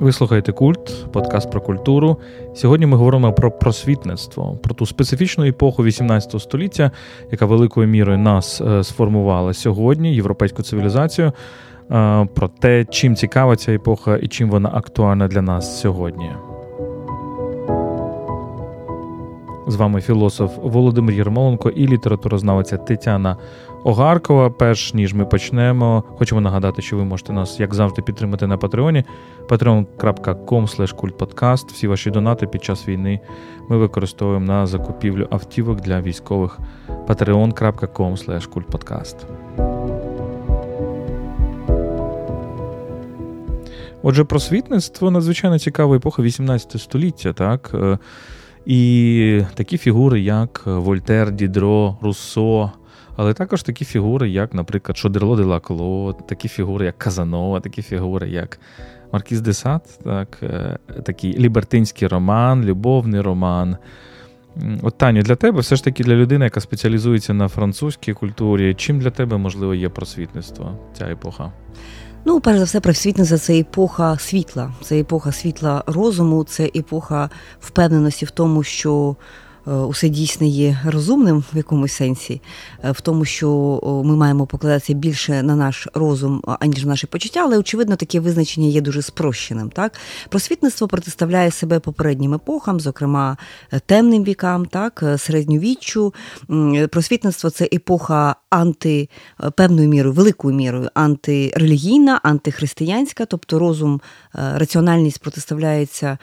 Ви слухаєте культ, подкаст про культуру. Сьогодні ми говоримо про просвітництво, про ту специфічну епоху 18 століття, яка великою мірою нас е, сформувала сьогодні, європейську цивілізацію, е, про те, чим цікава ця епоха і чим вона актуальна для нас сьогодні. З вами філософ Володимир Єрмоленко і літературознавиця Тетяна Огаркова. Перш ніж ми почнемо, хочемо нагадати, що ви можете нас, як завжди, підтримати на Патреоні patreon.com kultpodcast. Всі ваші донати під час війни ми використовуємо на закупівлю автівок для військових patreon.com kultpodcast. Отже, просвітництво надзвичайно цікава епоха 18 століття, так? Е, і такі фігури, як Вольтер, Дідро, Руссо, але також такі фігури, як, наприклад, Шодерло де Лакло, такі фігури, як Казанова, такі фігури, як Маркіз де Сад, так, е, такий лібертинський роман, любовний роман. От Таню, для тебе все ж таки для людини, яка спеціалізується на французькій культурі, чим для тебе можливо є просвітництво ця епоха? Ну, перш за все, просвітниця це епоха світла, це епоха світла розуму, це епоха впевненості в тому, що усе дійсно є розумним в якомусь сенсі, е, в тому, що ми маємо покладатися більше на наш розум, аніж на наші почуття, але очевидно, таке визначення є дуже спрощеним. Так, просвітництво протиставляє себе попереднім епохам, зокрема е, темним вікам, так, середньовіччю. Просвітництво це епоха анти певною мірою, великою мірою антирелігійна, антихристиянська, тобто розум, раціональність протиставляється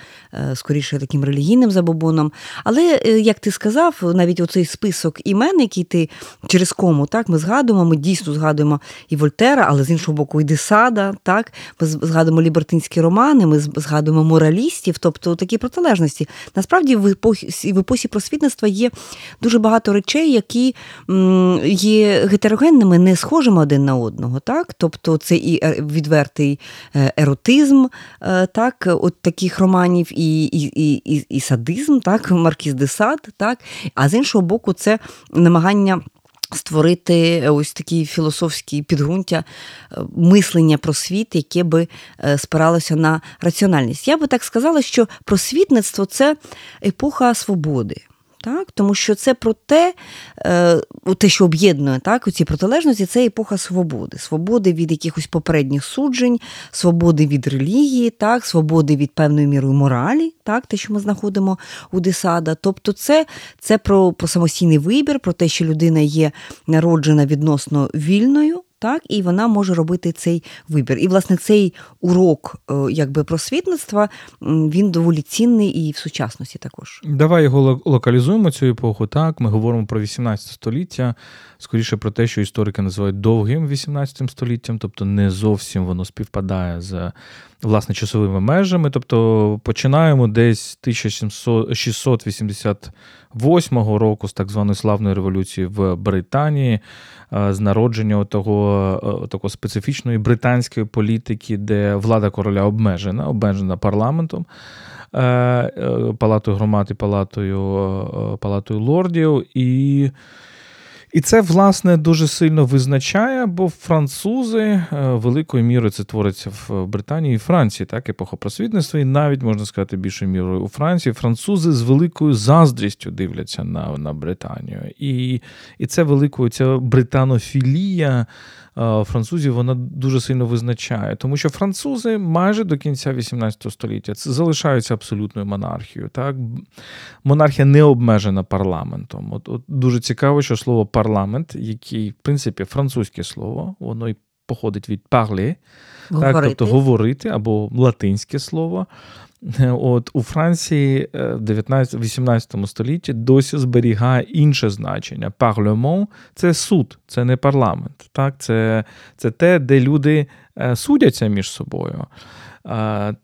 скоріше таким релігійним забобонам. Але як ти сказав, навіть оцей список імен, який ти через кому так ми згадуємо, ми дійсно згадуємо і Вольтера, але з іншого боку, і Десада, так ми згадуємо лібертинські романи, ми згадуємо моралістів, тобто такі протилежності. Насправді, в епосі просвітництва є дуже багато речей, які є гетерогенними, не схожими один на одного. так, Тобто це і е, відвертий е, еротизм, е, так, от таких романів, і і, і, і садизм, так, Маркіз де Сад, так? А з іншого боку, це намагання. Створити ось такі філософські підґрунтя мислення про світ, яке би спиралося на раціональність. Я би так сказала, що просвітництво це епоха свободи. Так? Тому що це про те, е, те, що об'єднує так, ці протилежності, це епоха свободи, свободи від якихось попередніх суджень, свободи від релігії, так, свободи від певної мірою моралі, так, те, що ми знаходимо у Десада. Тобто, це це про, про самостійний вибір, про те, що людина є народжена відносно вільною так, і вона може робити цей вибір. І, власне, цей урок е, якби просвітництва він доволі цінний і в сучасності також. Давай його локалізуємо цю епоху. Так, ми говоримо про 18 століття, скоріше про те, що історики називають довгим 18 століттям, тобто не зовсім воно співпадає з власне часовими межами. Тобто починаємо десь 1688 року з так званої славної революції в Британії, з народження того, такого специфічної британської політики, де влада короля обмежена, обмежена парламентом. Е, е, палатою громад і палатою е, палатою лордів, і і це, власне, дуже сильно визначає, бо французи е, великою мірою це твориться в Британії і Франції, так, епоха просвітництва, і навіть можна сказати більшою мірою у Франції. Французи з великою заздрістю дивляться на на Британію. І і це великою ця британофілія французів вона дуже сильно визначає, тому що французи майже до кінця 18 століття залишаються абсолютною монархією. Так? Монархія не обмежена парламентом. От, от Дуже цікаво, що слово парламент, який, в принципі, французьке слово, воно й походить від parler, так, тобто говорити або латинське слово. От У Франції е, в 19-18 столітті досі зберігає інше значення. Парlement – це суд, це не парламент. Так? Це, Це те, де люди е, судяться між собою.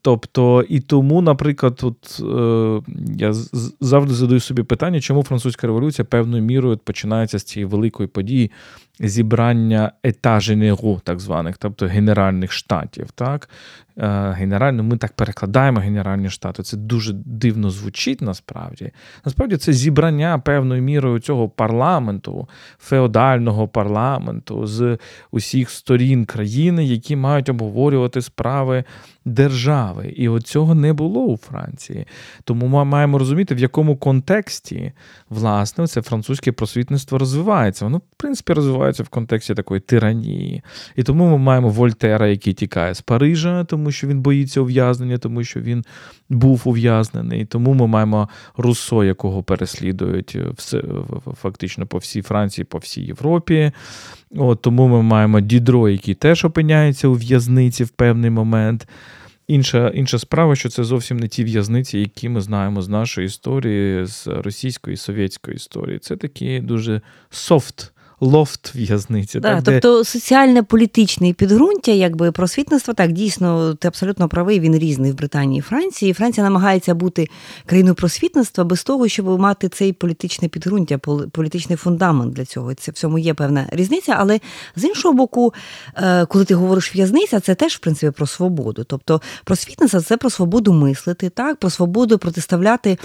Тобто, і тому, наприклад, тут е, я завжди задаю собі питання, чому французька революція певною мірою починається з цієї великої події зібрання етаженеру, так званих, тобто генеральних штатів. Так? Е, генерально, Ми так перекладаємо Генеральні штати. Це дуже дивно звучить насправді. Насправді, це зібрання певною мірою цього парламенту, феодального парламенту з усіх сторін країни, які мають обговорювати справи держави. І от цього не було у Франції. Тому ми маємо розуміти, в якому контексті власне це французьке просвітництво розвивається. Воно, в принципі, розвивається в контексті такої тиранії. І тому ми маємо Вольтера, який тікає з Парижа, тому що він боїться ув'язнення, тому що він був ув'язнений. Тому ми маємо Руссо, якого переслідують все, фактично по всій Франції, по всій Європі. От, Тому ми маємо Дідро, який теж опиняється у в'язниці в певний момент. Інша інша справа, що це зовсім не ті в'язниці, які ми знаємо з нашої історії, з російської і совєтської історії. Це такі дуже софт лофт в'язниці. Да, так, Тобто де... соціальне політичне підґрунтя, якби просвітництво, так дійсно ти абсолютно правий. Він різний в Британії і Франції. Франція намагається бути країною просвітництва без того, щоб мати цей політичне підґрунтя, політичний фундамент для цього. Це в цьому є певна різниця. Але з іншого боку, е, коли ти говориш в'язниця, це теж в принципі про свободу. Тобто просвітництво – це про свободу мислити, так про свободу протиставляти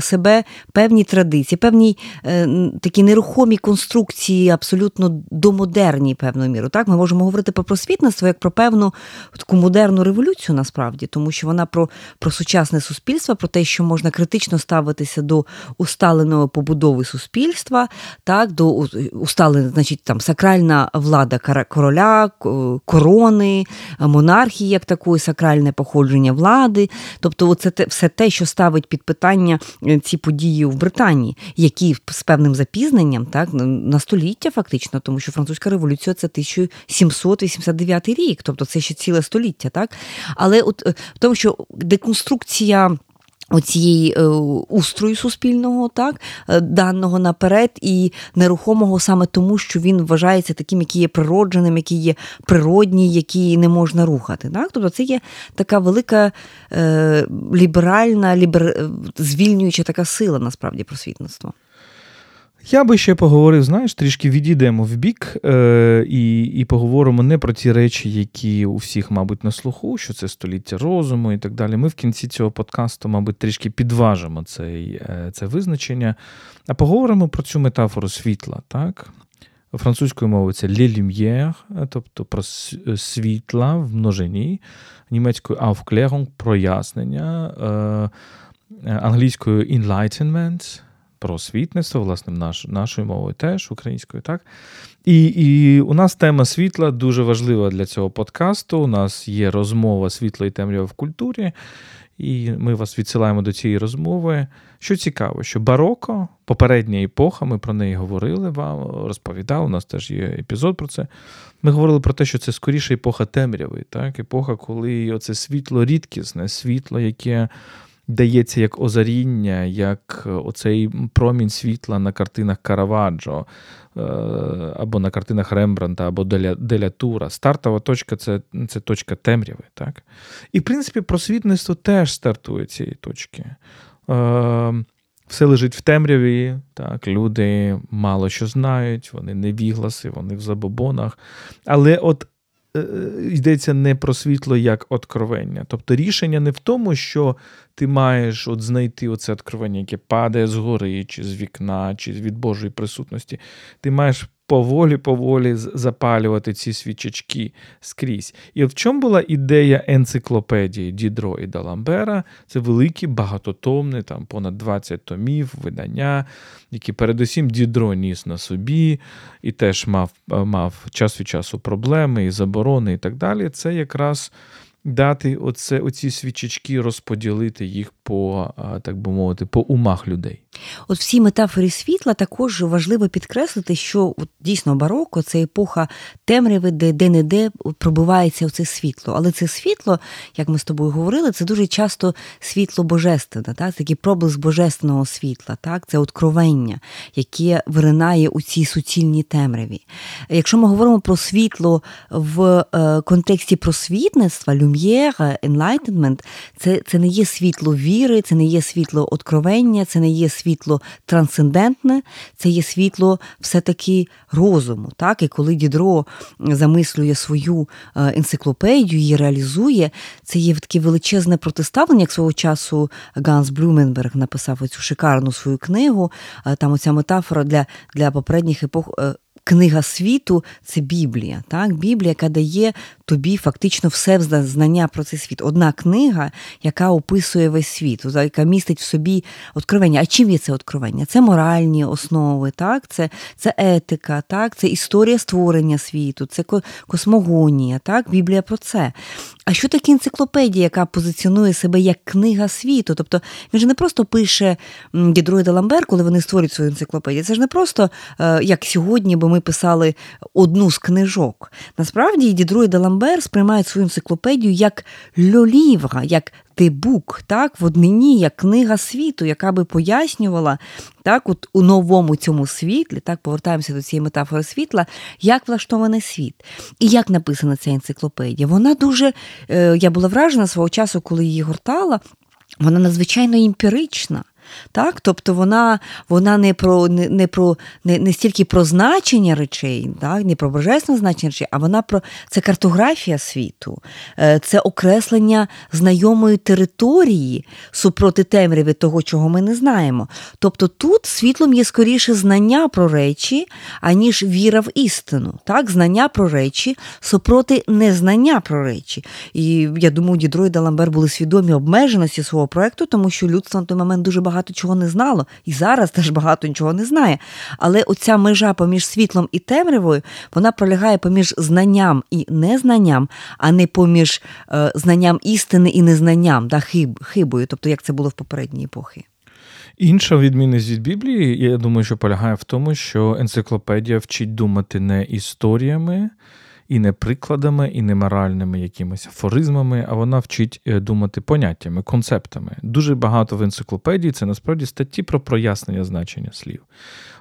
себе певній традиції, певній е, такі нерухомі конструкції абсолютно домодерні певною мірою. Так, ми можемо говорити про просвітництво як про певну таку модерну революцію, насправді, тому що вона про про сучасне суспільство, про те, що можна критично ставитися до усталеної побудови суспільства, так, до усталеної, значить, там сакральна влада короля, корони, монархії, як такої, сакральне походження влади. Тобто, це все те, що ставить під питання е, ці події в Британії, які з певним запізненням так, на століття століття, фактично, тому що французька революція це 1789 рік, тобто це ще ціле століття, так? Але от е, тому, що деконструкція. Оцієї е, устрою суспільного, так, е, даного наперед і нерухомого саме тому, що він вважається таким, який є природженим, який є природній, який не можна рухати. Так? Тобто це є така велика е, ліберальна, лібер... звільнююча така сила насправді просвітництва. Я би ще поговорив, знаєш, трішки відійдемо в бік е, і і поговоримо не про ті речі, які у всіх, мабуть, на слуху, що це століття розуму і так далі. Ми в кінці цього подкасту, мабуть, трішки підважимо цей, е, це визначення, а поговоримо про цю метафору світла. так? Французькою мовою це «les lumières», тобто про світла в множині, німецькою «Aufklärung» – прояснення, е, англійською «enlightenment» просвітництво, власне, наш, нашою мовою теж, українською, так? І і у нас тема світла дуже важлива для цього подкасту. У нас є розмова світла і темрява в культурі, і ми вас відсилаємо до цієї розмови. Що цікаво, що бароко, попередня епоха, ми про неї говорили вам, розповідали, у нас теж є епізод про це. Ми говорили про те, що це скоріше епоха темряви, так? епоха, коли оце світло рідкісне, світло, яке дається як озаріння, як е, оцей промінь світла на картинах Караваджо е, або на картинах Рембранта, або Деля Тура. Стартова точка це це точка темряви. Так? І, в принципі, просвітництво теж стартує цієї точки. Е, все лежить в темряві, так, люди мало що знають, вони невігласи, вони в забобонах. Але от йдеться не про світло як откровення. Тобто рішення не в тому, що ти маєш от знайти оце откровення, яке падає згори, чи з вікна, чи від Божої присутності. Ти маєш поволі-поволі запалювати ці свічечки скрізь. І в чому була ідея енциклопедії Дідро і Даламбера? Це великі, багатотомні, там понад 20 томів, видання, які передусім Дідро ніс на собі і теж мав, мав час від часу проблеми і заборони, і так далі. Це якраз дати оце, оці свічечки, розподілити їх по, так би мовити, по умах людей. От всі метафорі світла також важливо підкреслити, що от, дійсно бароко це епоха темряви, де де-не-де пробивається оце світло. Але це світло, як ми з тобою говорили, це дуже часто світло божественне, так? такий проблиск божественного світла, так? це откровення, яке виринає у цій суцільній темряві. Якщо ми говоримо про світло в е, контексті просвітництва, люм'єра, enlightenment, це, це не є світло віри, це не є світло откровення, це не є світло світло трансцендентне, це є світло все-таки розуму. Так? І коли Дідро замислює свою е, енциклопедію, її реалізує, це є таке величезне протиставлення, як свого часу Ганс Блюменберг написав оцю шикарну свою книгу. Е, там оця метафора для, для попередніх епох. Е, книга світу це Біблія. Так? Біблія, яка дає тобі фактично все знання про цей світ. Одна книга, яка описує весь світ, яка містить в собі откровення. А чим є це откровення? Це моральні основи, так? це це етика, так? це історія створення світу, це космогонія. Так? Біблія про це. А що таке енциклопедія, яка позиціонує себе як книга світу? Тобто він же не просто пише Дідро і Ламбер, коли вони створюють свою енциклопедію. Це ж не просто е, як сьогодні, бо ми писали одну з книжок. Насправді Дідро і Ламбер сприймають свою енциклопедію як льолівра, як Тибук, так, в однині, як книга світу, яка би пояснювала так, от у новому цьому світлі, так, повертаємося до цієї метафори світла, як влаштований світ. І як написана ця енциклопедія. Вона дуже, е, я була вражена свого часу, коли її гортала, вона надзвичайно емпірична. Так? Тобто вона вона не про не, не про не, не стільки про значення речей, так? не про божественне значення речей, а вона про це картографія світу, е, це окреслення знайомої території супроти темряви того, чого ми не знаємо. Тобто тут світлом є скоріше знання про речі, аніж віра в істину. Так? Знання про речі супроти незнання про речі. І я думаю, Дідро і Даламбер були свідомі обмеженості свого проекту, тому що людство на той момент дуже багато багато чого не знало, і зараз теж багато нічого не знає. Але оця межа поміж світлом і темрявою вона пролягає поміж знанням і незнанням, а не поміж е, знанням істини і незнанням, да, хиб, хибою, тобто як це було в попередній епохи. Інша відмінність від Біблії, я думаю, що полягає в тому, що енциклопедія вчить думати не історіями і не прикладами, і не моральними якимись афоризмами, а вона вчить е, думати поняттями, концептами. Дуже багато в енциклопедії це насправді статті про прояснення значення слів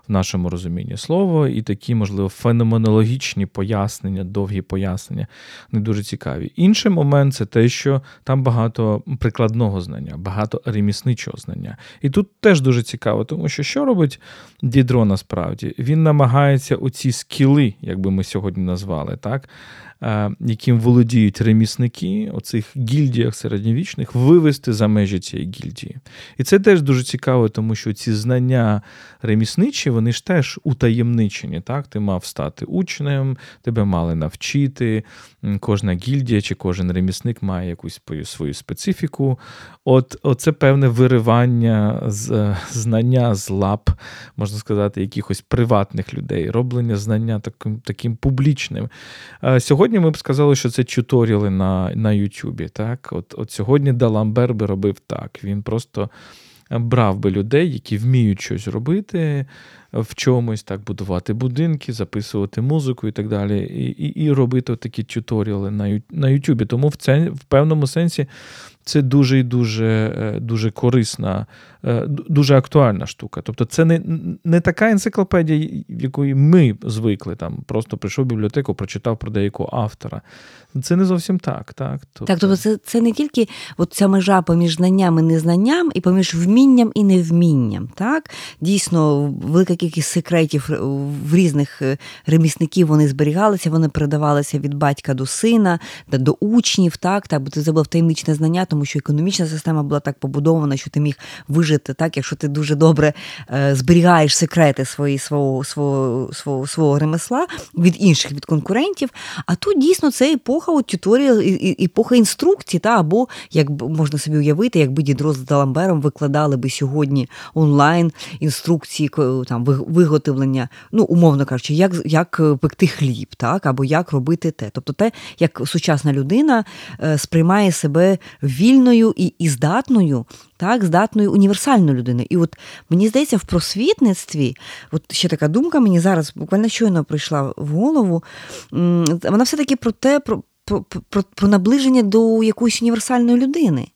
в нашому розумінні слова, і такі, можливо, феноменологічні пояснення, довгі пояснення, не дуже цікаві. Інший момент це те, що там багато прикладного знання, багато ремісничого знання. І тут теж дуже цікаво, тому що що робить Дідро насправді? Він намагається оці скіли, як би ми сьогодні назвали, так? Е, яким володіють ремісники у цих гільдіях середньовічних, вивести за межі цієї гільдії. І це теж дуже цікаво, тому що ці знання ремісничі, вони ж теж утаємничені. Так? Ти мав стати учнем, тебе мали навчити. Кожна гільдія чи кожен ремісник має якусь свою специфіку. От Це певне виривання з е, знання з лап, можна сказати, якихось приватних людей, роблення знання таким таким публічним. Сьогодні ми б сказали, що це тюторіали на на Ютубі. Так? От, от Сьогодні Даламбер би робив так. Він просто брав би людей, які вміють щось робити в чомусь, так, будувати будинки, записувати музику і так далі, і і, і робити такі тюторіали на на Ютубі. Тому в, це, в певному сенсі це дуже і дуже е, дуже корисна, е, дуже актуальна штука. Тобто, це не не така енциклопедія, в якої ми звикли. Там Просто прийшов в бібліотеку, прочитав про деякого автора. Це не зовсім так. Так, тобто, так, тобто це це не тільки от ця межа поміж знанням і незнанням, і поміж вмінням і невмінням. Так? Дійсно, велика кількість секретів в різних е, ремісників вони зберігалися, вони передавалися від батька до сина, до учнів, так, так, бо це було таємничне знання тому що економічна система була так побудована, що ти міг вижити так, якщо ти дуже добре е, зберігаєш секрети свої свого свого, свого, свого ремесла від інших від конкурентів. А тут дійсно це епоха от, тюторіал, епоха інструкцій, та або як можна собі уявити, якби Дідро з Даламбером викладали би сьогодні онлайн інструкції там виготовлення, ну умовно кажучи, як як пекти хліб, так або як робити те. Тобто, те, як сучасна людина е, сприймає себе вільною і і здатною, так, здатною універсальною людиною. І от мені здається, в просвітництві, от ще така думка мені зараз буквально щойно прийшла в голову. Вона все-таки про те, про. Про, про про, наближення до якоїсь універсальної людини.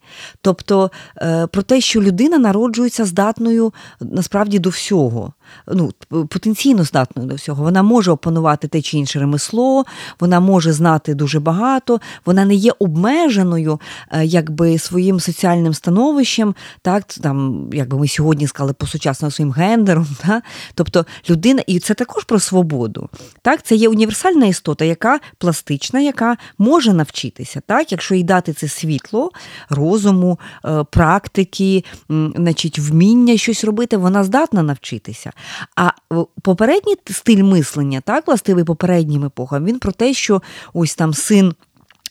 Тобто е, про те, що людина народжується здатною насправді до всього ну, потенційно здатною до всього. Вона може опанувати те чи інше ремесло, вона може знати дуже багато, вона не є обмеженою е, якби своїм соціальним становищем, так там, якби ми сьогодні сказали по сучасному своїм гендером. Так? Тобто людина, і це також про свободу. Так, Це є універсальна істота, яка пластична, яка може навчитися, так, якщо їй дати це світло, розум розуму, е, практики, значить, вміння щось робити, вона здатна навчитися. А попередній стиль мислення, так, властивий попереднім епохам, він про те, що ось там син.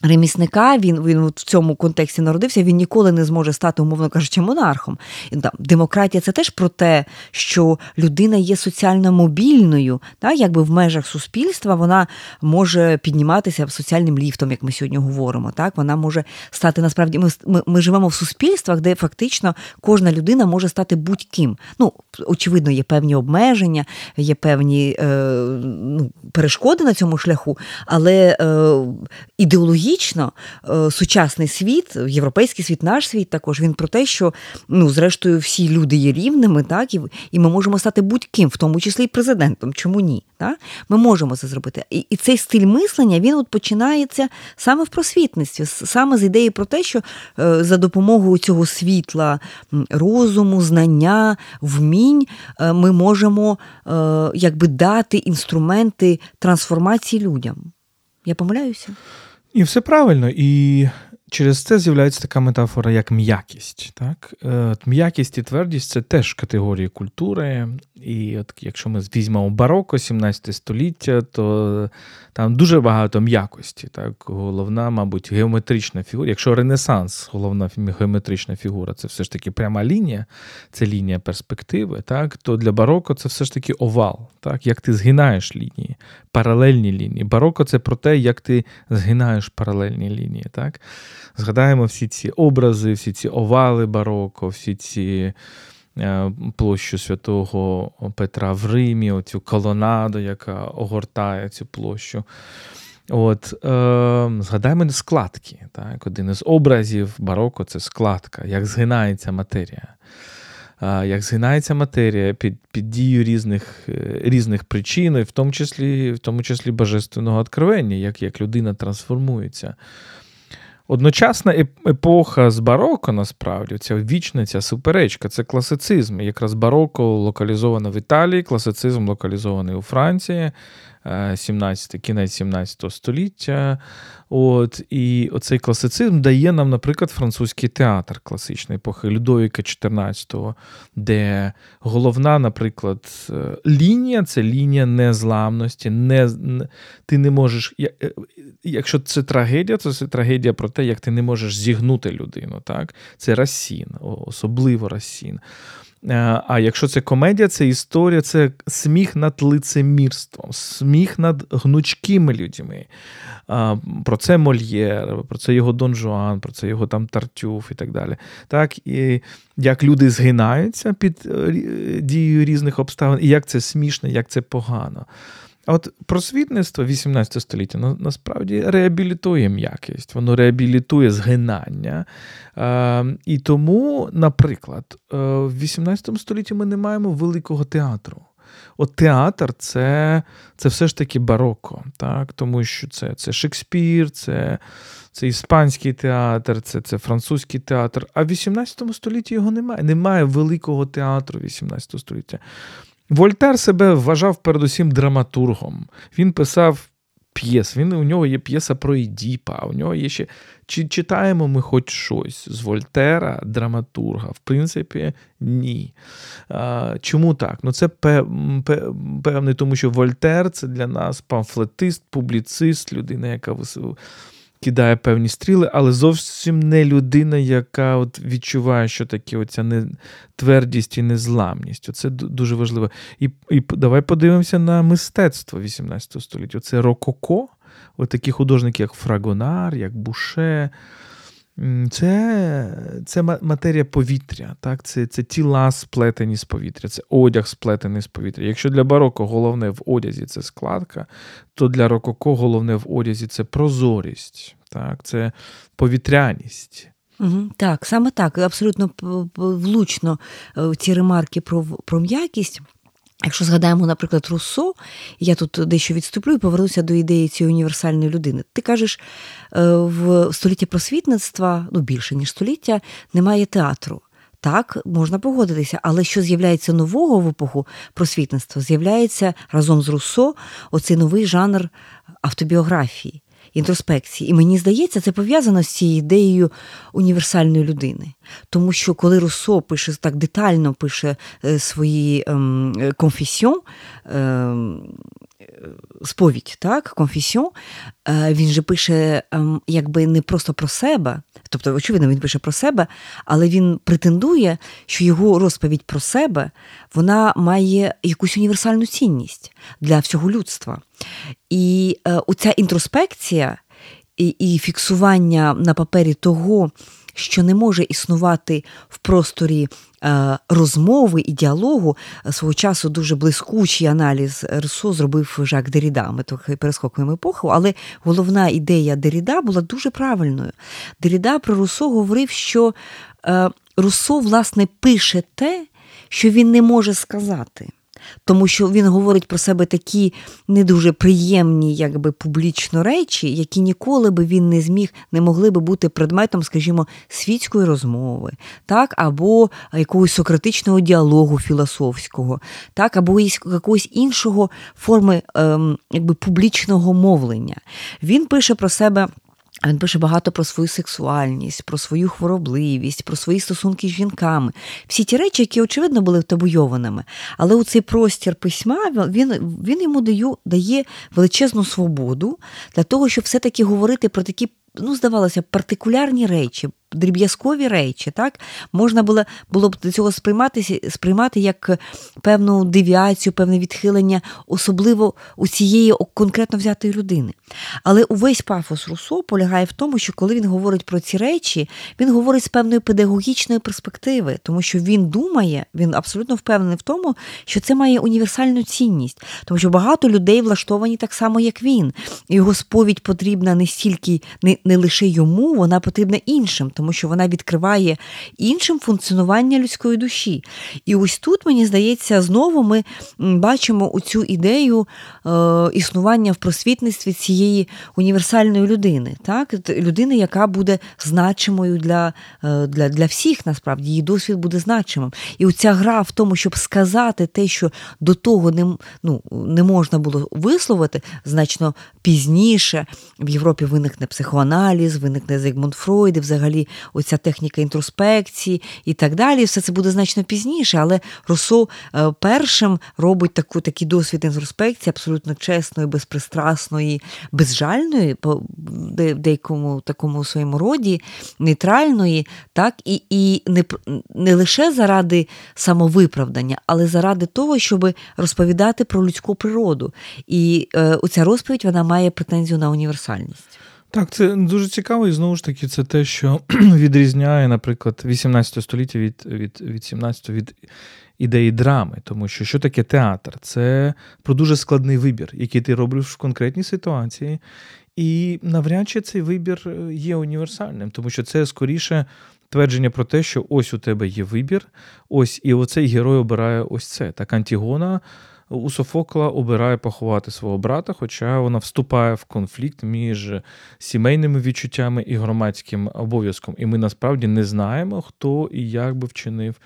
Ремісника, він він в цьому контексті народився, він ніколи не зможе стати, умовно кажучи, монархом. Там, Демократія це теж про те, що людина є соціально мобільною, так, якби в межах суспільства вона може підніматися соціальним ліфтом, як ми сьогодні говоримо. Так, Вона може стати насправді. Ми ми, ми живемо в суспільствах, де фактично кожна людина може стати будь-ким. Ну, очевидно, є певні обмеження, є певні е, ну, перешкоди на цьому шляху, але е, ідеологія логічно, е, сучасний світ, європейський світ, наш світ також він про те, що ну, зрештою всі люди є рівними, так, і і ми можемо стати будь-ким, в тому числі і президентом. Чому ні? Так? Ми можемо це зробити. І і цей стиль мислення він от починається саме в просвітництві, саме з ідеї про те, що е, за допомогою цього світла, розуму, знання, вмінь е, ми можемо якби дати інструменти трансформації людям. Я помиляюся? І все правильно. І через це з'являється така метафора, як м'якість. Так? Е, м'якість і твердість це теж категорії культури. І от якщо ми візьмемо бароко, 17 століття, то там дуже багато м'якості. Так? Головна, мабуть, геометрична фігура. Якщо Ренесанс, головна геометрична фігура, це все ж таки пряма лінія, це лінія перспективи, так? то для бароко це все ж таки овал. Так? Як ти згинаєш лінії, паралельні лінії. Бароко це про те, як ти згинаєш паралельні лінії. Так? Згадаємо всі ці образи, всі ці овали бароко, всі ці. Е, площу святого Петра в Римі, оцю колонаду, яка огортає цю площу. От, е, Згадаємо складки. Так? Один із образів бароко це складка, як згинається матерія. Е, як згинається матерія під під дією різних е, різних причин, в тому числі в тому числі божественного откровення, як як людина трансформується. Одночасна епоха з бароко, насправді, ця вічна ця суперечка, це класицизм. Якраз бароко локалізовано в Італії, класицизм локалізований у Франції. 17, е, кінець 17 століття. От, І оцей класицизм дає нам, наприклад, французький театр класичної епохи Людовіка XIV, де головна, наприклад, е, лінія це лінія незламності. Не, Ти не можеш, е, Якщо це трагедія, то це трагедія про те, як ти не можеш зігнути людину. Так? Це Расін, особливо Расін. Е, а якщо це комедія, це історія, це сміх над лицемірством, сміх над гнучкими людьми. Про це Мольєр, про це його Дон Жуан, про це його там Тартюф і так далі. Так, І як люди згинаються під е, дією різних обставин, і як це смішно, як це погано. А от просвітництво 18 століття на, насправді реабілітує м'якість, воно реабілітує згинання. Е, І тому, наприклад, е, в 18 столітті ми не маємо великого театру. От театр це це все ж таки бароко, так? тому що це це Шекспір, це це іспанський театр, це це французький театр. А в 18 столітті його немає. Немає великого театру 18 століття. Вольтер себе вважав передусім драматургом. Він писав п'єс. Він, У нього є п'єса про Ідіпа, у нього є ще. Чи читаємо ми хоч щось з Вольтера, драматурга? В принципі, ні. А, Чому так? Ну Це певний, тому що Вольтер це для нас памфлетист, публіцист, людина, яка кидає певні стріли, але зовсім не людина, яка от відчуває, що таке оця не, твердість і незламність. Це дуже важливо. І і давай подивимося на мистецтво 18 століття. Це Рококо, от такі художники, як Фрагонар, як Буше. Це це матерія повітря, так? це це тіла сплетені з повітря, це одяг сплетений з повітря. Якщо для бароко головне в одязі це складка, то для рококо головне в одязі це прозорість, так? це повітряність. Угу, Так, саме так, абсолютно влучно е, ці ремарки про, про м'якість. Якщо згадаємо, наприклад, Руссо, я тут дещо відступлю і повернуся до ідеї цієї універсальної людини. Ти кажеш, е, в столітті просвітництва, ну більше ніж століття, немає театру. Так, можна погодитися, але що з'являється нового в епоху просвітництва, з'являється разом з Руссо оцей новий жанр автобіографії. Інтроспекції. І мені здається, це пов'язано з цією ідеєю універсальної людини. Тому що коли Руссо пише так детально пише е, свої ем, конфесіон, ем, сповідь, так, конфесіон, е, він же пише ем, якби не просто про себе, тобто, очевидно, він пише про себе, але він претендує, що його розповідь про себе вона має якусь універсальну цінність для всього людства. І е, оця інтроспекція і, і фіксування на папері того, що не може існувати в просторі е, розмови і діалогу. Свого часу дуже блискучий аналіз Русо зробив Жак Деріда. Ми трохи перескокуємо епоху, але головна ідея Деріда була дуже правильною. Деріда про Русо говорив, що е, Руссо, власне, пише те, що він не може сказати тому що він говорить про себе такі не дуже приємні, якби публічно речі, які ніколи би він не зміг, не могли би бути предметом, скажімо, світської розмови, так, або якогось сократичного діалогу філософського, так, або якогось іншого форми ем, якби публічного мовлення. Він пише про себе. Він пише багато про свою сексуальність, про свою хворобливість, про свої стосунки з жінками. Всі ті речі, які, очевидно, були табуйованими. Але у цей простір письма він він йому даю, дає величезну свободу для того, щоб все-таки говорити про такі, ну, здавалося, партикулярні речі, дріб'язкові речі, так можна було було б до цього сприйматися, сприймати як певну девіацію, певне відхилення, особливо у цієї конкретно взятої людини. Але увесь пафос Руссо полягає в тому, що коли він говорить про ці речі, він говорить з певної педагогічної перспективи, тому що він думає, він абсолютно впевнений в тому, що це має універсальну цінність, тому що багато людей влаштовані так само, як він. Його сповідь потрібна не стільки не, не лише йому, вона потрібна іншим тому що вона відкриває іншим функціонування людської душі. І ось тут, мені здається, знову ми бачимо у цю ідею е, існування в просвітництві цієї універсальної людини, так? людини, яка буде значимою для е, для, для всіх, насправді, її досвід буде значимим. І оця гра в тому, щоб сказати те, що до того не ну, не можна було висловити, значно пізніше в Європі виникне психоаналіз, виникне Зигмунд Фройд, і взагалі оця техніка інтроспекції і так далі. Все це буде значно пізніше, але Руссо е, першим робить таку, такий досвід інтроспекції, абсолютно чесної, безпристрасної, безжальної, по деякому такому своєму роді, нейтральної, так, і і не, не лише заради самовиправдання, але заради того, щоб розповідати про людську природу. І е, оця розповідь вона має претензію на універсальність. Так, це дуже цікаво, і знову ж таки, це те, що відрізняє, наприклад, 18 століття від від, від 17 від ідеї драми. Тому що що таке театр? Це про дуже складний вибір, який ти робиш в конкретній ситуації. І навряд чи цей вибір е, є універсальним, тому що це скоріше твердження про те, що ось у тебе є вибір, ось і оцей герой обирає ось це. Так Антігона у Софокла обирає поховати свого брата, хоча вона вступає в конфлікт між сімейними відчуттями і громадським обов'язком. І ми насправді не знаємо, хто і як би вчинив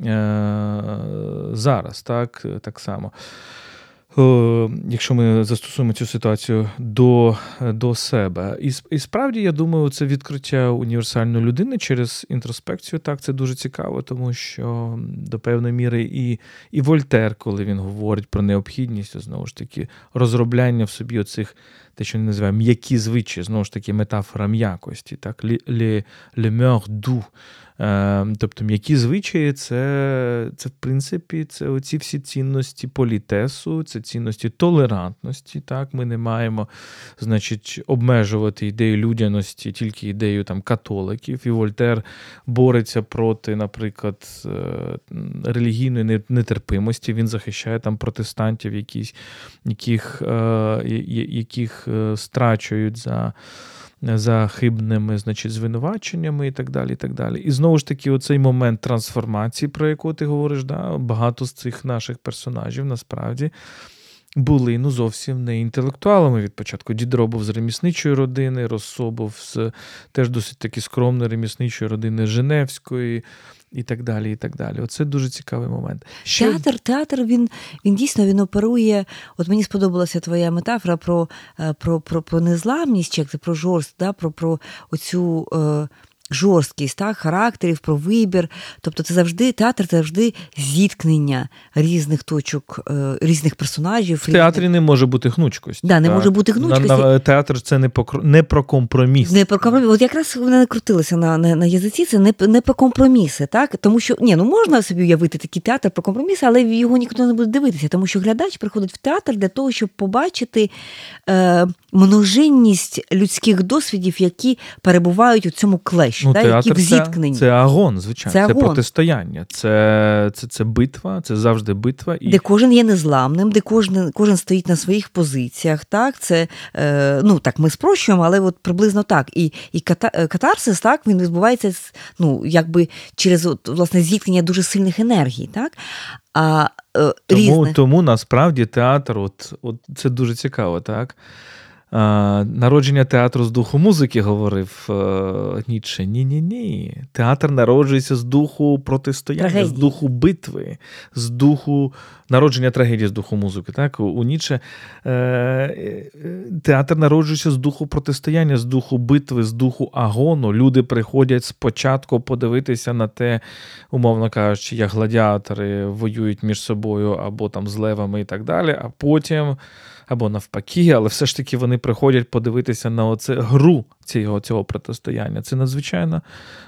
е- зараз, так, так само. Е, якщо ми застосуємо цю ситуацію до до себе. І і справді, я думаю, це відкриття універсальної людини через інтроспекцію. Так, це дуже цікаво, тому що до певної міри і і Вольтер, коли він говорить про необхідність, знову ж таки, розробляння в собі оцих, те, що не називаємо м'які звичаї, знову ж таки, метафора м'якості, так, le meur doux, Ем, тобто м'які звичаї, це, це, в принципі, це оці всі цінності політесу, це цінності толерантності. Так, Ми не маємо значить, обмежувати ідею людяності, тільки ідею там, католиків. І Вольтер бореться проти, наприклад, е, релігійної нетерпимості. Він захищає там протестантів, якісь, яких, е, яких е, страчують за за хибними значить, звинуваченнями і так далі. І так далі. І знову ж таки, оцей момент трансформації, про яку ти говориш, да, багато з цих наших персонажів насправді були ну зовсім не інтелектуалами від початку. Дідро був з ремісничої родини, Россо був з теж досить таки скромної ремісничої родини Женевської. І так далі, і так далі. Оце дуже цікавий момент. Що... Театр, театр він він дійсно він оперує. От мені сподобалася твоя метафора про е, про, про, про незламність, як про жорст, да, про про оцю. Е, жорсткість так, характерів, про вибір. Тобто, це завжди театр, це завжди зіткнення різних точок, е, різних персонажів. В театрі не може бути гнучкості. Да, не так. може бути гнучкості. На, на, театр це не по не про компроміс. Не про компроміс. От якраз вона не крутилася на на, на язиці, це не не про компроміси, так? Тому що ні, ну можна собі уявити такий театр про компроміси, але його ніхто не буде дивитися, тому що глядач приходить в театр для того, щоб побачити е, множинність людських досвідів, які перебувають у цьому клещі ну, да, які в зіткненні. Це, це агон, звичайно, це, це агон. протистояння, це це, це битва, це завжди битва. І... Де кожен є незламним, де кожен кожен стоїть на своїх позиціях. Так, це, е, ну так, ми спрощуємо, але от приблизно так. І і катарсис, так, він відбувається ну, якби через от, власне зіткнення дуже сильних енергій. Так? А, е, Тому різне. тому насправді театр, от, от це дуже цікаво, так? Народження театру з духу музики говорив е, Ніцше. Ні-ні ні. Театр народжується з духу протистояння, трагедії. з духу битви, з духу народження трагедії з духу музики. Так? У Ніцше е, е, театр народжується з духу протистояння, з духу битви, з духу агону. Люди приходять спочатку подивитися на те, умовно кажучи, як гладіатори воюють між собою або там з левами і так далі, а потім або навпаки, але все ж таки вони приходять подивитися на оце гру цього цього протистояння. Це надзвичайно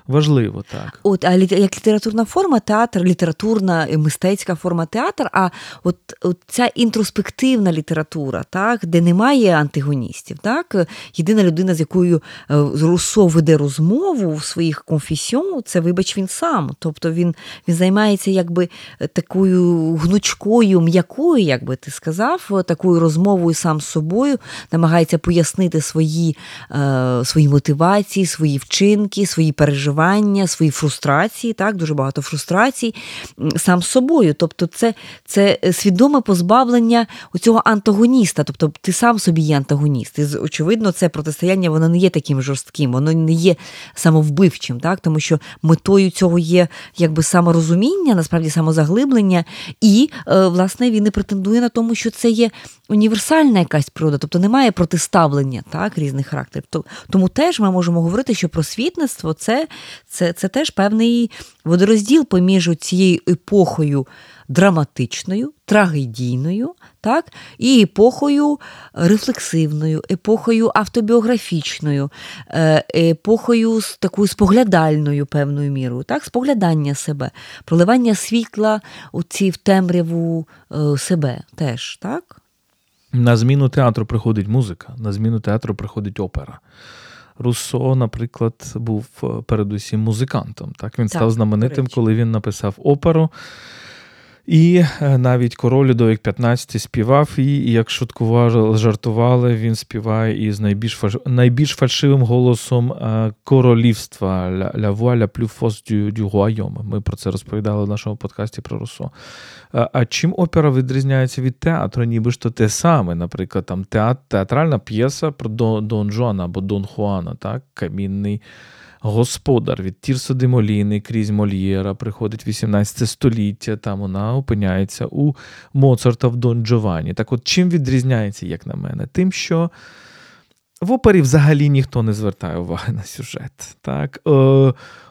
важливо. так. От, А як літературна форма, театр, літературна мистецька форма театр, а от, от ця інтроспективна література, так, де немає антигоністів. так, Єдина людина, з якою е, Руссо веде розмову в своїх конфесіон, це, вибач, він сам. Тобто він він займається якби такою гнучкою, м'якою, як би ти сказав, такою розмовою сам з собою, намагається пояснити свої. Е, свої мотивації, свої вчинки, свої переживання, свої фрустрації, так, дуже багато фрустрацій сам з собою. Тобто, це це свідоме позбавлення цього антагоніста. Тобто, ти сам собі є антагоніст. І, очевидно, це протистояння воно не є таким жорстким, воно не є самовбивчим, так, тому що метою цього є якби саморозуміння, насправді самозаглиблення, і, е, власне, він не претендує на тому, що це є універсальна якась природа, тобто немає протиставлення так, різних характерів. Тому теж ми можемо говорити, що просвітництво це, це, це теж певний водорозділ поміж цією епохою драматичною, трагедійною, так, і епохою рефлексивною, епохою автобіографічною, е, епохою з такою споглядальною певною мірою, так, споглядання себе, проливання світла у ці в темряву е, себе теж, так? На зміну театру приходить музика, на зміну театру приходить опера. Руссо, наприклад, був е, передусім музикантом. Так Він так, став знаменитим, коли він написав оперу. І е, навіть король Людовік 15 співав і як шуткували, жартували, він співає із найбільш найбільш фальшивим голосом е, королівства «La voix la plus fausse du, du royaume». Ми про це розповідали в нашому подкасті про Руссо. Е, а чим опера відрізняється від театру? Ніби ж то те саме, наприклад, там театральна п'єса про Дон Жуана або Дон Хуана, так, камінний господар від Тірсо де Моліни крізь Мольєра, приходить 18 століття, там вона опиняється у Моцарта в Дон Джованні. Так от чим відрізняється, як на мене? Тим, що. В опері взагалі ніхто не звертає уваги на сюжет. Так? Е,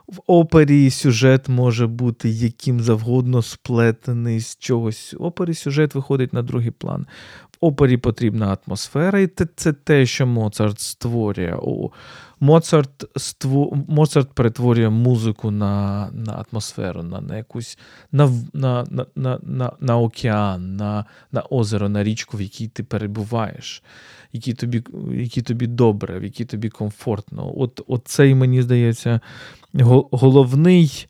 В опері сюжет може бути яким завгодно сплетений з чогось. В опері сюжет виходить на другий план. В опері потрібна атмосфера, і це те, що Моцарт створює. Моцарт ству... Моцарт перетворює музику на на атмосферу, на на якусь на на, на, на, на океан, на на озеро, на річку, в якій ти перебуваєш, які тобі які тобі добре, в якій тобі комфортно. От, от цей, мені здається, головний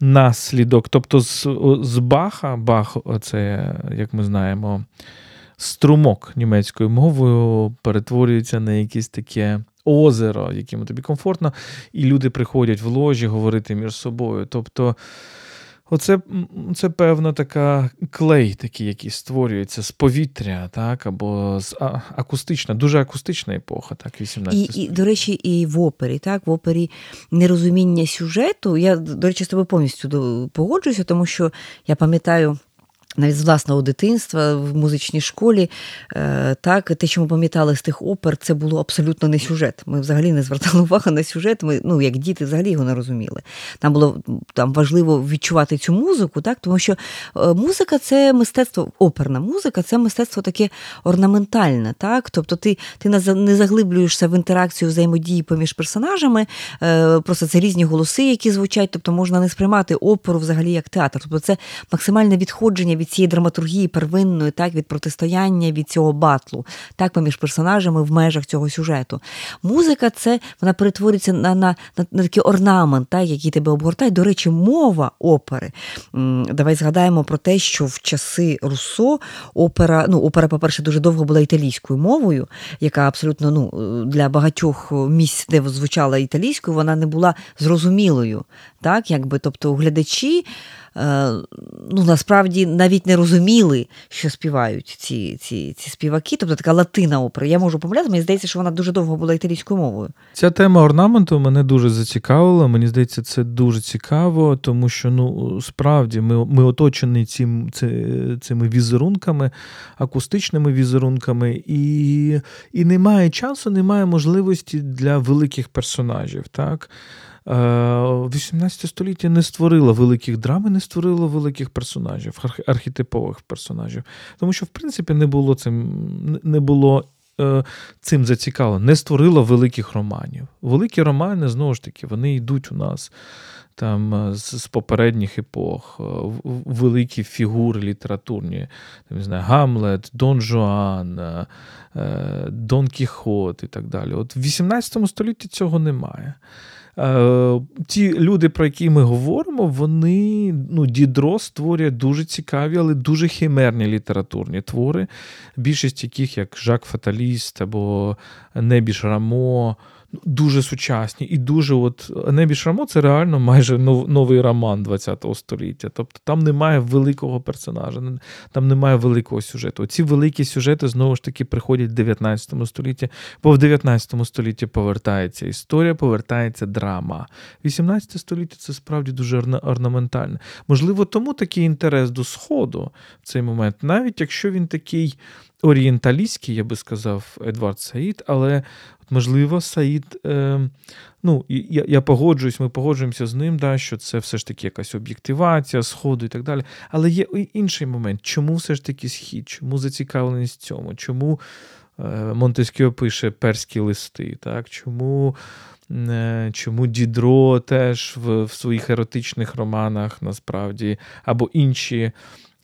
наслідок. Тобто з з Баха, Бах, це, як ми знаємо, струмок німецькою мовою перетворюється на якесь таке озеро, яким тобі комфортно, і люди приходять в ложі говорити між собою. Тобто Оце це певно така клей, такий, який створюється з повітря, так, або з акустична, дуже акустична епоха, так, 18 І, і, до речі, і в опері, так, в опері нерозуміння сюжету. Я, до речі, з тобою повністю погоджуюся, тому що я пам'ятаю навіть з власного дитинства в музичній школі, е, так, те, що ми пам'ятали з тих опер, це було абсолютно не сюжет. Ми взагалі не звертали увагу на сюжет. Ми, ну, як діти, взагалі його не розуміли. Нам було там важливо відчувати цю музику, так, тому що е, музика це мистецтво, оперна музика це мистецтво таке орнаментальне. так, Тобто ти ти не заглиблюєшся в інтеракцію взаємодії поміж персонажами, е, просто це різні голоси, які звучать, тобто можна не сприймати оперу взагалі як театр. Тобто це максимальне відходження від цієї драматургії первинної, так, від протистояння, від цього батлу, так, поміж персонажами в межах цього сюжету. Музика це вона перетворюється на на, на, на такий орнамент, так, який тебе обгортає. До речі, мова опери. Давай згадаємо про те, що в часи Руссо опера, ну, опера, по-перше, дуже довго була італійською мовою, яка абсолютно ну, для багатьох місць, де звучала італійською, вона не була зрозумілою. Так, якби, Тобто глядачі Е, ну, насправді навіть не розуміли, що співають ці ці, ці співаки, тобто така латина опера. Я можу помиляти, мені здається, що вона дуже довго була італійською мовою. Ця тема орнаменту мене дуже зацікавила. Мені здається, це дуже цікаво, тому що ну справді ми ми оточені цим, цими візерунками, акустичними візерунками, і і немає часу, немає можливості для великих персонажів. так? 18 е, століття не створило великих драм і не створило великих персонажів, архетипових персонажів. Тому що, в принципі, не було цим не було. Е, цим зацікавлено, не створило великих романів. Великі романи, знову ж таки, вони йдуть у нас там е, з попередніх епох, великі фігури літературні, там, не знаю, Гамлет, Дон Жуан, Дон Кіхот і так далі. От в 18 столітті цього немає. Е, ті люди, про які ми говоримо, вони ну, Дідро створює дуже цікаві, але дуже химерні літературні твори, більшість яких, як Жак Фаталіст або Небіж Рамо дуже сучасні і дуже от Небі Шрамо це реально майже новий роман ХХ століття. Тобто там немає великого персонажа, там немає великого сюжету. Ці великі сюжети знову ж таки приходять в 19 столітті, бо в 19 столітті повертається історія, повертається драма. 18 століття це справді дуже орнаментальне. Можливо, тому такий інтерес до Сходу в цей момент, навіть якщо він такий орієнталістський, я би сказав, Едвард Саїд, але можливо, Саїд, е, ну, я я погоджуюсь, ми погоджуємося з ним, да, що це все ж таки якась об'єктивація, сходу і так далі. Але є інший момент, чому все ж таки схід, чому зацікавленість в цьому? Чому е, Монтескіо пише перські листи? так, Чому е, чому Дідро теж в, в своїх еротичних романах насправді, або інші.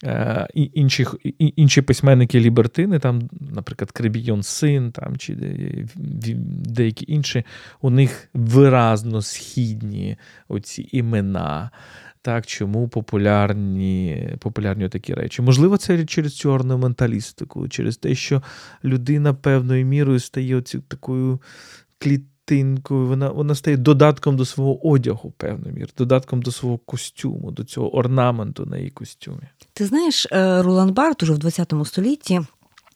Е, інших, Інші письменники Лібертини, там, наприклад, Кребійон Син там, чи деякі інші, у них виразно східні оці імена. Так, Чому популярні популярні такі речі? Можливо, це через цю орнаменталістику, через те, що людина певною мірою стає оці, такою кліт частинкою, вона вона стає додатком до свого одягу, певно мір, додатком до свого костюму, до цього орнаменту на її костюмі. Ти знаєш, Рулан Ролан Барт уже в ХХ столітті.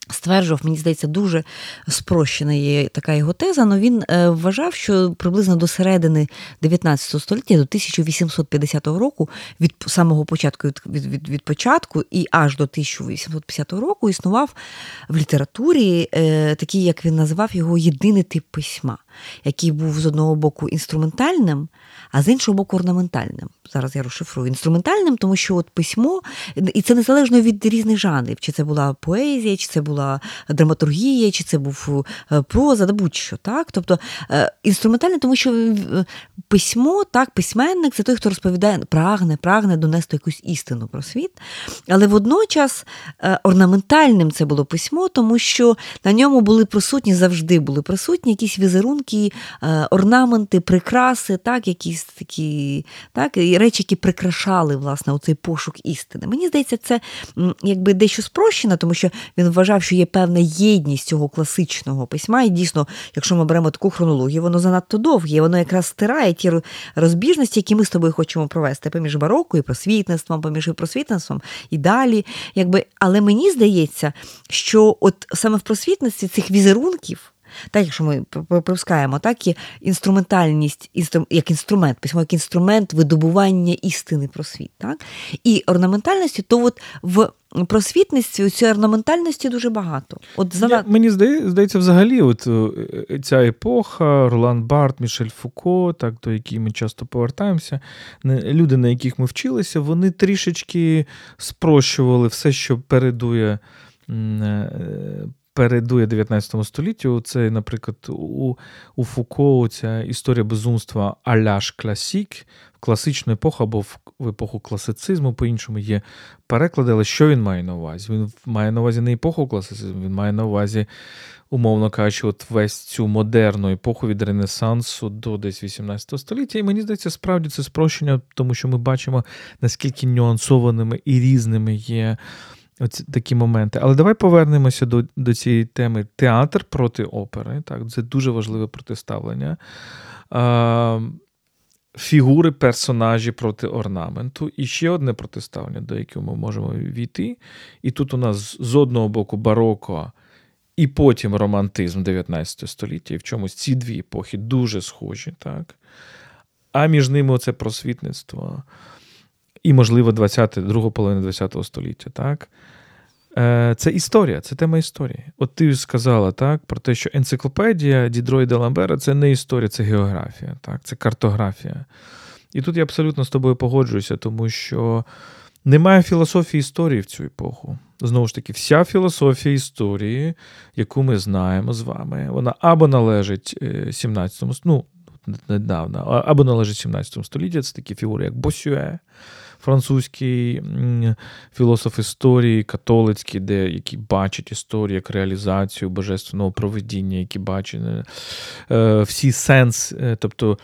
Стверджував, мені здається, дуже спрощена є така його теза, але він е, вважав, що приблизно до середини 19 століття, до 1850 року, від самого початку від, від, від початку і аж до 1850 року існував в літературі е, такий, як він називав його єдиний тип письма, який був з одного боку інструментальним, а з іншого боку, орнаментальним. Зараз я розшифрую інструментальним, тому що от письмо, і це незалежно від різних жанрів, чи це була поезія, чи це була драматургія, чи це був е, проза, да будь-що. так? Тобто е, інструментальне, тому що е, письмо, так, письменник це той, хто розповідає, прагне, прагне донести якусь істину про світ. Але водночас орнаментальним це було письмо, тому що на ньому були присутні, завжди були присутні якісь візерунки орнаменти, прикраси, так, якісь такі так, і речі, які прикрашали власне оцей пошук істини. Мені здається, це якби дещо спрощено, тому що він вважав, що є певна єдність цього класичного письма. І дійсно, якщо ми беремо таку хронологію, воно занадто довге, воно якраз стирає ті розбіжності, які ми з тобою хочемо провести поміж барокою, і просвітництвом, поміж просвітництвом і далі. Якби, Але мені здається, що от саме в просвітництві цих візерунків. Так, якщо ми припускаємо, так і інструментальність, як інструмент, письмо як інструмент видобування істини про світ. Так? І орнаментальності, то от в просвітництві цієї орнаментальності дуже багато. От за... Я, Мені здається, взагалі, от е, ця епоха, Ролан Барт, Мішель Фуко, так, до якої ми часто повертаємося, люди, на яких ми вчилися, вони трішечки спрощували все, що передує. Передує 19 століттю. Це, наприклад, у у Фуко ця історія безумства аляш класік, класичну епоху або в, в епоху класицизму, по-іншому є переклади, але що він має на увазі? Він має на увазі не епоху класицизму, він має на увазі, умовно кажучи, от весь цю модерну епоху від Ренесансу до десь 18 століття. І мені здається, справді це спрощення, тому що ми бачимо, наскільки нюансованими і різними є. Оці такі моменти. Але давай повернемося до до цієї теми театр проти опери. Так, Це дуже важливе протиставлення. А, Фігури, персонажі проти орнаменту. І ще одне протиставлення, до якого ми можемо війти. І тут у нас з одного боку бароко, і потім романтизм 19 століття. І в чомусь ці дві епохи дуже схожі. так? А між ними оце просвітництво і, можливо, 20, друга половина ХХ століття. так? Е, це історія, це тема історії. От ти сказала так, про те, що енциклопедія Дідро і Деламбера це не історія, це географія, так, це картографія. І тут я абсолютно з тобою погоджуюся, тому що немає філософії історії в цю епоху. Знову ж таки, вся філософія історії, яку ми знаємо з вами, вона або належить 17 е, ну, недавно, або належить 17 століття, це такі фігури, як Босюе, французький філософ історії, католицький, де який бачить історію як реалізацію божественного проведіння, які бачать е, всі сенс, е, тобто.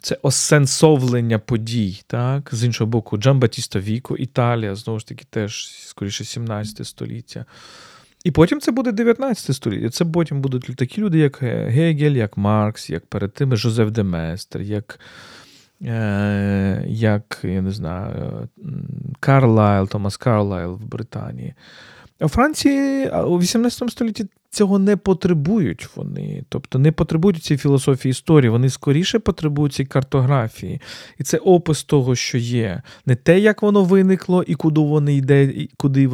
Це осенсовлення подій, так? З іншого боку, Джан Батіста Віко, Італія, знову ж таки, теж, скоріше, 17 століття. І потім це буде 19 століття. Це потім будуть такі люди, як Гегель, як Маркс, як перед тими Жозеф Деместер, як як я не знаю, Карлайл, Томас Карлайл в Британії. У Франції у 18 столітті цього не потребують вони, тобто не потребують цієї філософії історії, вони скоріше потребують цієї картографії. І це опис того, що є. Не те, як воно виникло і куди воно йде, і куди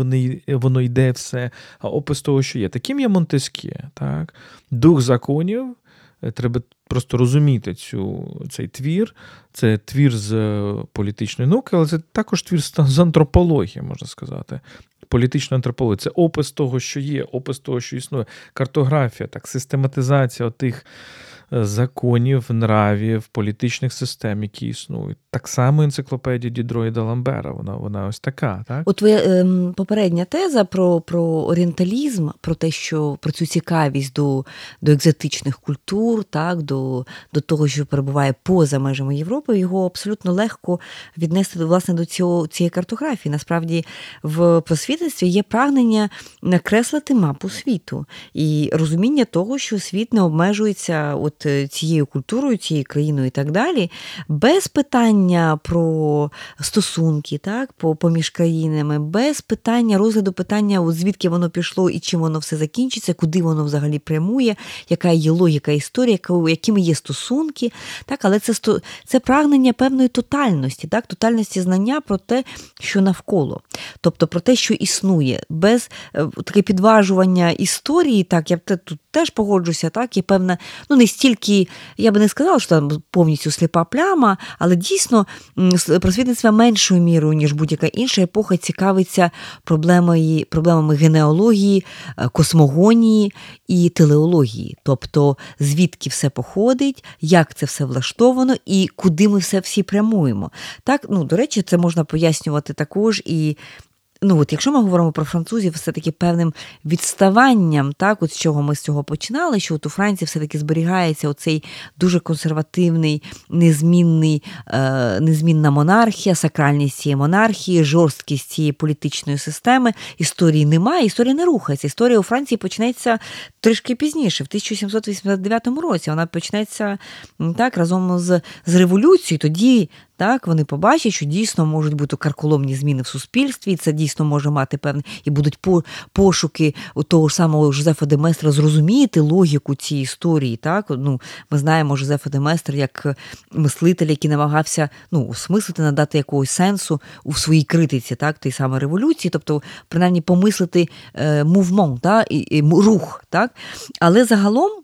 воно йде все, а опис того, що є. Таким є Монтескє. так? Дух законів. Е, треба просто розуміти цю, цей твір. Це твір з е, політичної науки, але це також твір з антропології, можна сказати. Політична антропологія це опис того, що є, опис того, що існує, картографія, так, систематизація тих законів, нравів, політичних систем, які існують. Так само енциклопедія Дідроїда Ламбера. Вона вона ось така. так? От твоя ем, попередня теза про про орієнталізм, про те, що про цю цікавість до до екзотичних культур, так, до до того, що перебуває поза межами Європи, його абсолютно легко віднести власне до цього цієї картографії. Насправді в просвітництві є прагнення накреслити мапу світу і розуміння того, що світ не обмежується. от Е, цією культурою, цією країною і так далі, без питання про стосунки так, поміж країнами, без питання розгляду питання, от звідки воно пішло і чим воно все закінчиться, куди воно взагалі прямує, яка є логіка історії, якими є стосунки. Так, Але це це прагнення певної тотальності, так, тотальності знання про те, що навколо, тобто про те, що існує, без е, таке підважування історії, так, я б тут теж погоджуся, так, є певна, ну не стільки я би не сказала, що там повністю сліпа пляма, але дійсно просвітництво меншою мірою, ніж будь-яка інша епоха, цікавиться проблемами, проблемами генеалогії, е, космогонії і телеології, тобто звідки все походить, як це все влаштовано і куди ми все всі прямуємо. Так, ну, До речі, це можна пояснювати також і ну от якщо ми говоримо про французів, все-таки певним відставанням, так, от з чого ми з цього починали, що от у Франції все-таки зберігається оцей дуже консервативний, незмінний, е, незмінна монархія, сакральність цієї монархії, жорсткість цієї політичної системи. Історії немає, історія не рухається. Історія у Франції почнеться трішки пізніше, в 1789 році. Вона почнеться так разом з, з революцією. Тоді так, вони побачать, що дійсно можуть бути карколомні зміни в суспільстві, і це дійсно може мати певні і будуть пошуки того ж самого Жозефа Деместра зрозуміти логіку цієї історії. Так, ну ми знаємо Жозефа Деместра як мислитель, який намагався ну осмислити, надати якогось сенсу у своїй критиці, так, тієї саме революції, тобто принаймні помислити е, мувмон, так, і, і рух, так, але загалом.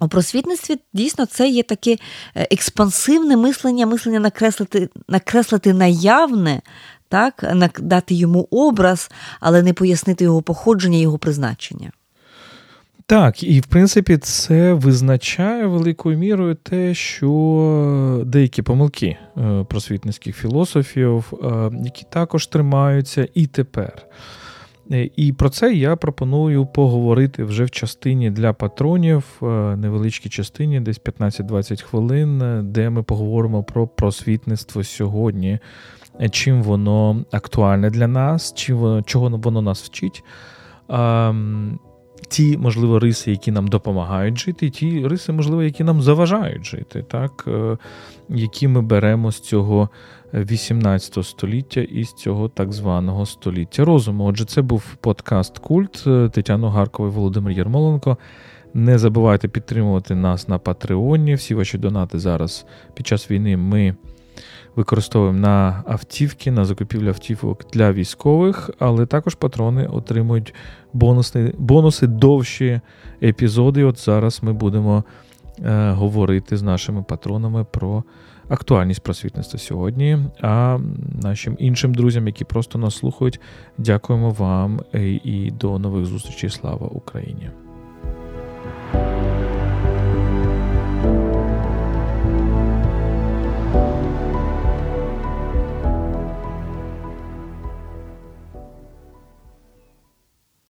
У просвітництві дійсно це є таке е, експансивне мислення, мислення накреслити накреслити наявне, так, дати йому образ, але не пояснити його походження, його призначення. Так, і в принципі це визначає великою мірою те, що деякі помилки е, просвітницьких філософів, е, які також тримаються і тепер. Е, і про це я пропоную поговорити вже в частині для патронів, е, невеличкій частині, десь 15-20 хвилин, е, де ми поговоримо про просвітництво сьогодні, чим воно актуальне для нас, чим воно, чого воно нас вчить. Ті, можливо, риси, які нам допомагають жити, ті риси, можливо, які нам заважають жити, так? які ми беремо з цього 18 століття і з цього так званого століття розуму. Отже, це був подкаст Культ Тетяно Гаркова і Володимир Єрмоленко. Не забувайте підтримувати нас на Патреоні. Всі ваші донати зараз під час війни ми використовуємо на автівки, на закупівлю автівок для військових, але також патрони отримують бонуси, бонуси довші епізоди. От зараз ми будемо е, говорити з нашими патронами про актуальність просвітництва сьогодні. А нашим іншим друзям, які просто нас слухають, дякуємо вам е, і до нових зустрічей. Слава Україні!